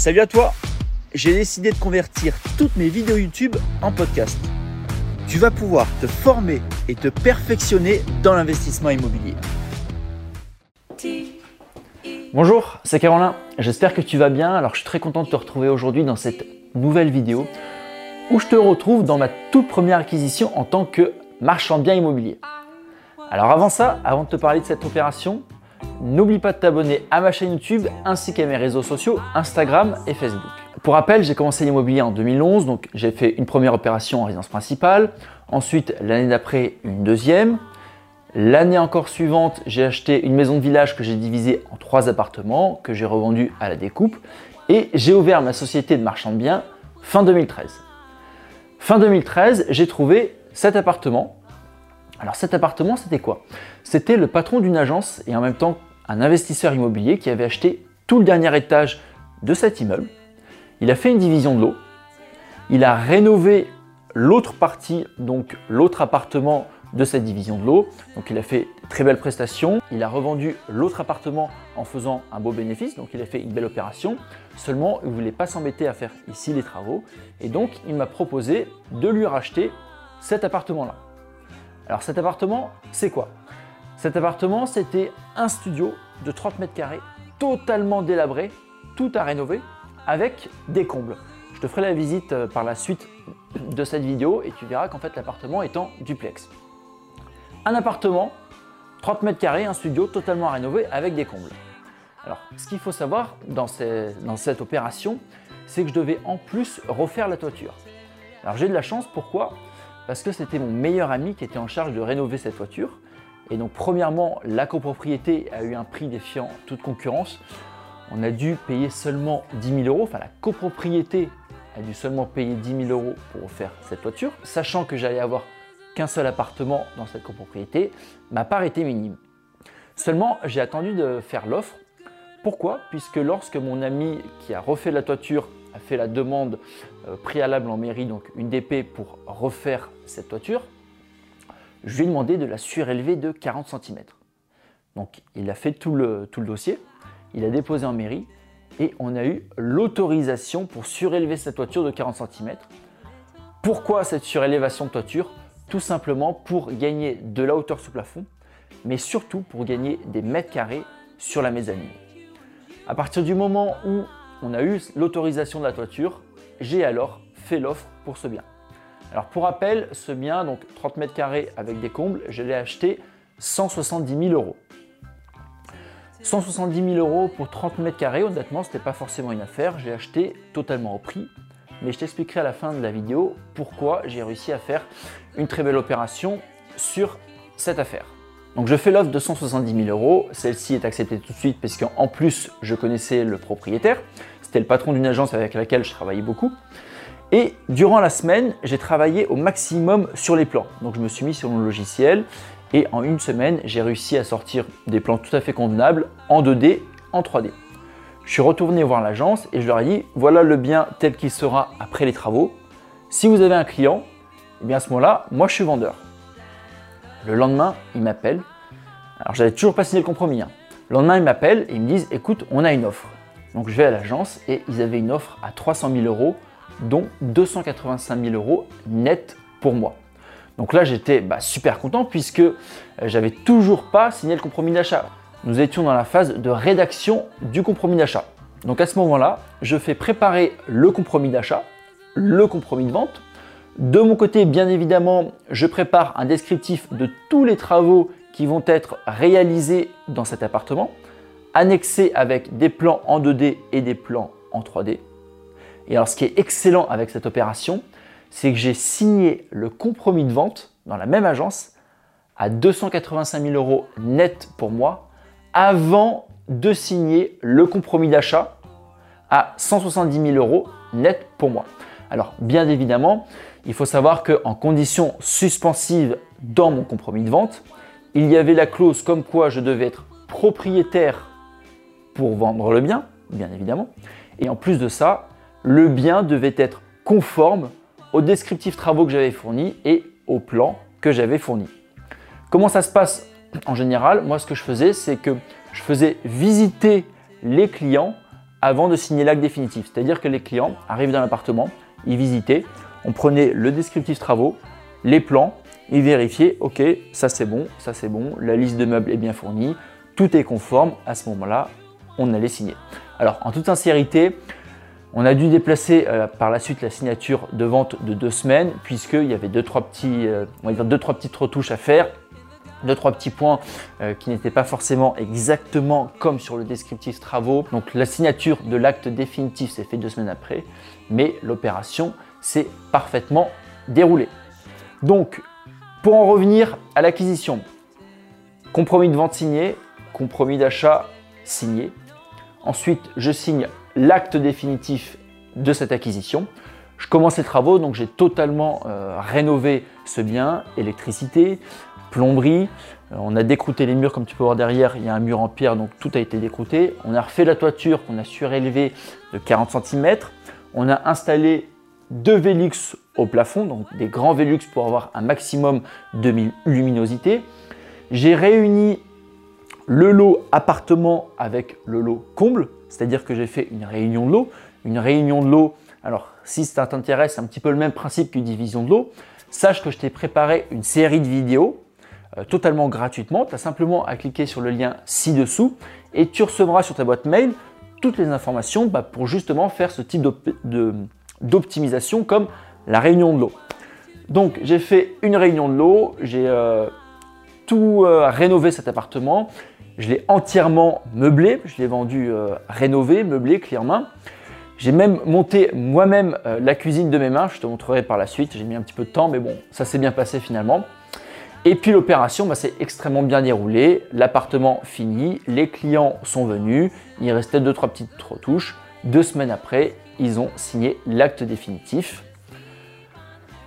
Salut à toi J'ai décidé de convertir toutes mes vidéos YouTube en podcast. Tu vas pouvoir te former et te perfectionner dans l'investissement immobilier. Bonjour, c'est Caroline. J'espère que tu vas bien. Alors, je suis très content de te retrouver aujourd'hui dans cette nouvelle vidéo où je te retrouve dans ma toute première acquisition en tant que marchand bien immobilier. Alors, avant ça, avant de te parler de cette opération, n'oublie pas de t'abonner à ma chaîne YouTube ainsi qu'à mes réseaux sociaux Instagram et Facebook. Pour rappel, j'ai commencé l'immobilier en 2011, donc j'ai fait une première opération en résidence principale, ensuite l'année d'après une deuxième, L'année encore suivante, j'ai acheté une maison de village que j'ai divisée en trois appartements, que j'ai revendu à la découpe, et j'ai ouvert ma société de marchand de biens fin 2013. Fin 2013, j'ai trouvé cet appartement. Alors cet appartement, c'était quoi? C'était le patron d'une agence et en même temps un investisseur immobilier qui avait acheté tout le dernier étage de cet immeuble. Il a fait une division de l'eau. Il a rénové l'autre partie, donc l'autre appartement de cette division de l'eau. Donc il a fait très belles prestations. Il a revendu l'autre appartement en faisant un beau bénéfice. Donc il a fait une belle opération. Seulement, il ne voulait pas s'embêter à faire ici les travaux. Et donc il m'a proposé de lui racheter cet appartement-là. Alors cet appartement, c'est quoi? Cet appartement, c'était un studio de 30 mètres carrés, totalement délabré, tout à rénover, avec des combles. Je te ferai la visite euh, par la suite de cette vidéo et tu verras qu'en fait l'appartement est en duplex un appartement, 30 mètres carrés, un studio totalement rénové avec des combles. Alors, ce qu'il faut savoir dans, dans cette opération, c'est que je devais en plus refaire la toiture. Alors j'ai de la chance, pourquoi? Parce que c'était mon meilleur ami qui était en charge de rénover cette toiture. Et donc premièrement, la copropriété a eu un prix défiant toute concurrence. On a dû payer seulement 10 000 euros, enfin la copropriété a dû seulement payer 10 000 euros pour refaire cette toiture, sachant que j'allais avoir qu'un seul appartement dans cette copropriété, ma part était minime. Seulement, j'ai attendu de faire l'offre. Pourquoi? Puisque lorsque mon ami qui a refait la toiture a fait la demande euh, préalable en mairie, donc une DP pour refaire cette toiture, je lui ai demandé de la surélever de 40 cm. Donc il a fait tout le, tout le dossier, il a déposé en mairie et on a eu l'autorisation pour surélever cette toiture de 40 cm. Pourquoi cette surélévation de toiture? Tout simplement pour gagner de la hauteur sous plafond, mais surtout pour gagner des mètres carrés sur la mezzanine. À partir du moment où on a eu l'autorisation de la toiture, j'ai alors fait l'offre pour ce bien. Alors pour rappel, ce bien, donc 30 mètres carrés avec des combles, je l'ai acheté 170 000 euros. 170 000 euros pour 30 mètres carrés, honnêtement, ce n'était pas forcément une affaire. J'ai acheté totalement au prix mais je t'expliquerai à la fin de la vidéo pourquoi j'ai réussi à faire une très belle opération sur cette affaire. Donc je fais l'offre de 170 000 euros, celle-ci est acceptée tout de suite parce qu'en plus je connaissais le propriétaire, c'était le patron d'une agence avec laquelle je travaillais beaucoup. Et durant la semaine, j'ai travaillé au maximum sur les plans. Donc je me suis mis sur mon logiciel et en une semaine, j'ai réussi à sortir des plans tout à fait convenables en 2D, en 3D. Je suis retourné voir l'agence et je leur ai dit voilà le bien tel qu'il sera après les travaux. Si vous avez un client, eh bien à ce moment-là, moi je suis vendeur. Le lendemain, ils m'appellent. Alors j'avais toujours pas signé le compromis. Hein. Le lendemain, ils m'appellent et ils me disent écoute, on a une offre. Donc je vais à l'agence et ils avaient une offre à 300 000 euros, dont 285 000 euros net pour moi. Donc là, j'étais bah, super content puisque euh, j'avais toujours pas signé le compromis d'achat nous étions dans la phase de rédaction du compromis d'achat. Donc à ce moment-là, je fais préparer le compromis d'achat, le compromis de vente. De mon côté, bien évidemment, je prépare un descriptif de tous les travaux qui vont être réalisés dans cet appartement, annexé avec des plans en 2D et des plans en 3D. Et alors ce qui est excellent avec cette opération, c'est que j'ai signé le compromis de vente dans la même agence à 285 000 euros net pour moi avant de signer le compromis d'achat à 170 000 euros net pour moi. Alors bien évidemment, il faut savoir qu'en condition suspensive dans mon compromis de vente, il y avait la clause comme quoi je devais être propriétaire pour vendre le bien, bien évidemment. Et en plus de ça, le bien devait être conforme aux descriptifs travaux que j'avais fournis et au plan que j'avais fourni. Comment ça se passe en général, moi ce que je faisais, c'est que je faisais visiter les clients avant de signer l'acte définitif. C'est-à-dire que les clients arrivent dans l'appartement, ils visitaient, on prenait le descriptif travaux, les plans, ils vérifiaient, ok, ça c'est bon, ça c'est bon, la liste de meubles est bien fournie, tout est conforme, à ce moment-là, on allait signer. Alors, en toute sincérité, on a dû déplacer euh, par la suite la signature de vente de deux semaines, puisqu'il y avait deux, trois petits, euh, on va dire deux, trois petites retouches à faire, deux, trois petits points euh, qui n'étaient pas forcément exactement comme sur le descriptif travaux. Donc la signature de l'acte définitif s'est fait deux semaines après, mais l'opération s'est parfaitement déroulée. Donc, pour en revenir à l'acquisition, compromis de vente signé, compromis d'achat signé. Ensuite, je signe l'acte définitif de cette acquisition. Je commence les travaux, donc j'ai totalement euh, rénové ce bien, électricité, plomberie. Euh, on a décrouté les murs, comme tu peux voir derrière, il y a un mur en pierre, donc tout a été décrouté. On a refait la toiture qu'on a surélevé de 40 cm. On a installé deux Velux au plafond, donc des grands Velux pour avoir un maximum de luminosité. J'ai réuni le lot appartement avec le lot comble, c'est-à-dire que j'ai fait une réunion de l'eau. Une réunion de l'eau, alors si ça t'intéresse, un petit peu le même principe qu'une division de l'eau. Sache que je t'ai préparé une série de vidéos euh, totalement gratuitement. Tu as simplement à cliquer sur le lien ci-dessous et tu recevras sur ta boîte mail toutes les informations bah, pour justement faire ce type d'optimisation comme la réunion de l'eau. Donc j'ai fait une réunion de l'eau, j'ai euh, tout euh, rénové cet appartement, je l'ai entièrement meublé, je l'ai vendu rénové, meublé, clé en main. J'ai même monté moi-même euh, la cuisine de mes mains, je te montrerai par la suite, j'ai mis un petit peu de temps, mais bon, ça s'est bien passé finalement. Et puis l'opération bah, s'est extrêmement bien déroulée, l'appartement fini, les clients sont venus, il restait deux trois petites retouches. Deux semaines après, ils ont signé l'acte définitif.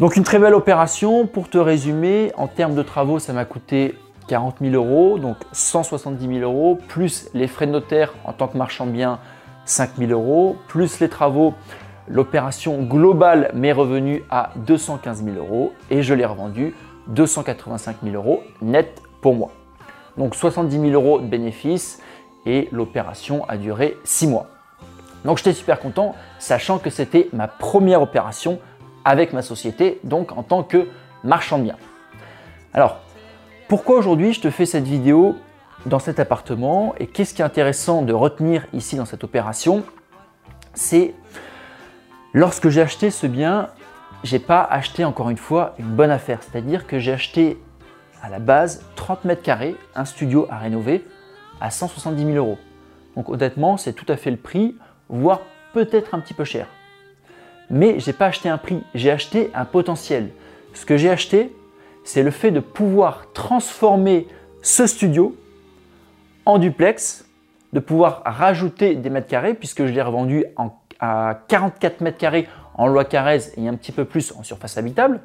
Donc une très belle opération. Pour te résumer, en termes de travaux, ça m'a coûté 40 000 euros, donc 170 000 euros, plus les frais de notaire en tant que marchand de biens, 5 000 euros, plus les travaux, l'opération globale m'est revenue à 215 000 euros et je l'ai revendu 285 000 euros net pour moi. Donc 70 000 euros de bénéfices et l'opération a duré 6 mois. Donc j'étais super content, sachant que c'était ma première opération avec ma société, donc en tant que marchand de biens. Alors, pourquoi aujourd'hui je te fais cette vidéo dans cet appartement et qu'est-ce qui est intéressant de retenir ici dans cette opération C'est lorsque j'ai acheté ce bien, j'ai pas acheté encore une fois une bonne affaire, c'est-à-dire que j'ai acheté à la base 30 mètres carrés, un studio à rénover à 170 000 euros. Donc honnêtement, c'est tout à fait le prix, voire peut-être un petit peu cher. Mais j'ai pas acheté un prix, j'ai acheté un potentiel. Ce que j'ai acheté, c'est le fait de pouvoir transformer ce studio en duplex, de pouvoir rajouter des mètres carrés, puisque je l'ai revendu à 44 mètres carrés en loi Carrez et un petit peu plus en surface habitable.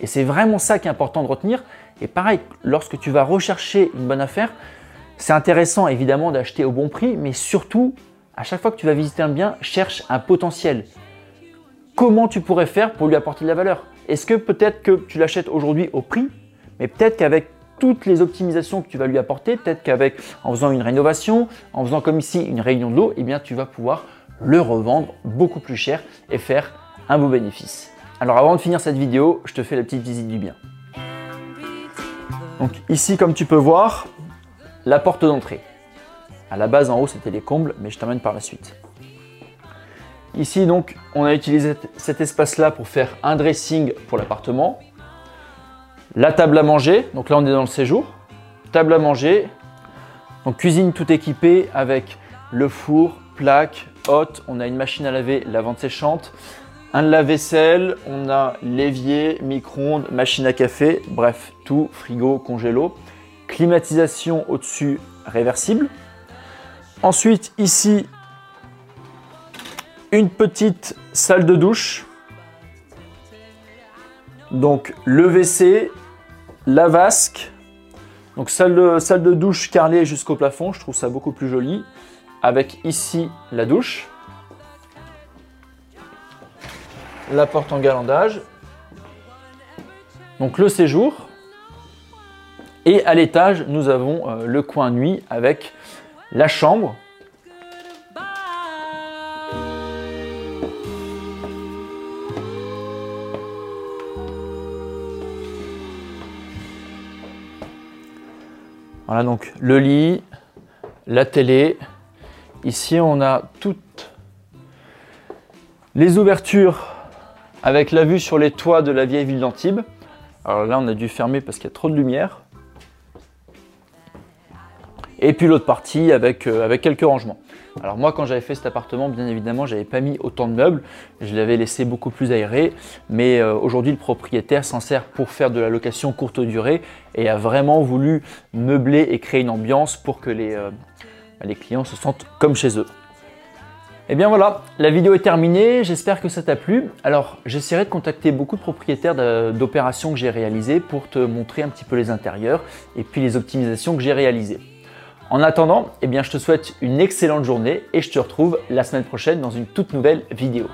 Et c'est vraiment ça qui est important de retenir. Et pareil, lorsque tu vas rechercher une bonne affaire, c'est intéressant évidemment d'acheter au bon prix, mais surtout, à chaque fois que tu vas visiter un bien, cherche un potentiel. Comment tu pourrais faire pour lui apporter de la valeur? Est-ce que peut-être que tu l'achètes aujourd'hui au prix, mais peut-être qu'avec toutes les optimisations que tu vas lui apporter, peut-être qu'avec en faisant une rénovation, en faisant comme ici une réunion de l'eau, eh bien tu vas pouvoir le revendre beaucoup plus cher et faire un beau bénéfice. Alors avant de finir cette vidéo, je te fais la petite visite du bien. Donc ici comme tu peux voir, la porte d'entrée. À la base en haut c'était les combles, mais je t'emmène par la suite. Ici, donc, on a utilisé cet espace-là pour faire un dressing pour l'appartement. La table à manger, donc là on est dans le séjour. Table à manger, donc cuisine tout équipée avec le four, plaque, hotte. On a une machine à laver, lavante séchante, un lave-vaisselle, on a l'évier, micro-ondes, machine à café, bref, tout, frigo, congélo. Climatisation au-dessus réversible. Ensuite, ici, une petite salle de douche. Donc le WC, la vasque. Donc salle de, douche carrelée jusqu'au plafond, je trouve ça beaucoup plus joli. Avec ici la douche. La porte en galandage. Donc le séjour. Et à l'étage, nous avons euh, le coin nuit avec la chambre Voilà donc le lit, la télé. Ici on a toutes les ouvertures avec la vue sur les toits de la vieille ville d'Antibes. Alors là on a dû fermer parce qu'il y a trop de lumière. Et puis l'autre partie avec, euh, avec quelques rangements. Alors moi quand j'avais fait cet appartement, bien évidemment, j'avais pas mis autant de meubles, je l'avais laissé beaucoup plus aéré, mais euh, aujourd'hui le propriétaire s'en sert pour faire de la location courte durée et a vraiment voulu meubler et créer une ambiance pour que les, euh, les clients se sentent comme chez eux. Et bien voilà, la vidéo est terminée, j'espère que ça t'a plu. Alors j'essaierai de contacter beaucoup de propriétaires d'opérations que j'ai réalisées pour te montrer un petit peu les intérieurs et puis les optimisations que j'ai réalisées. En attendant, eh je te souhaite une excellente journée et je te retrouve la semaine prochaine dans une toute nouvelle vidéo.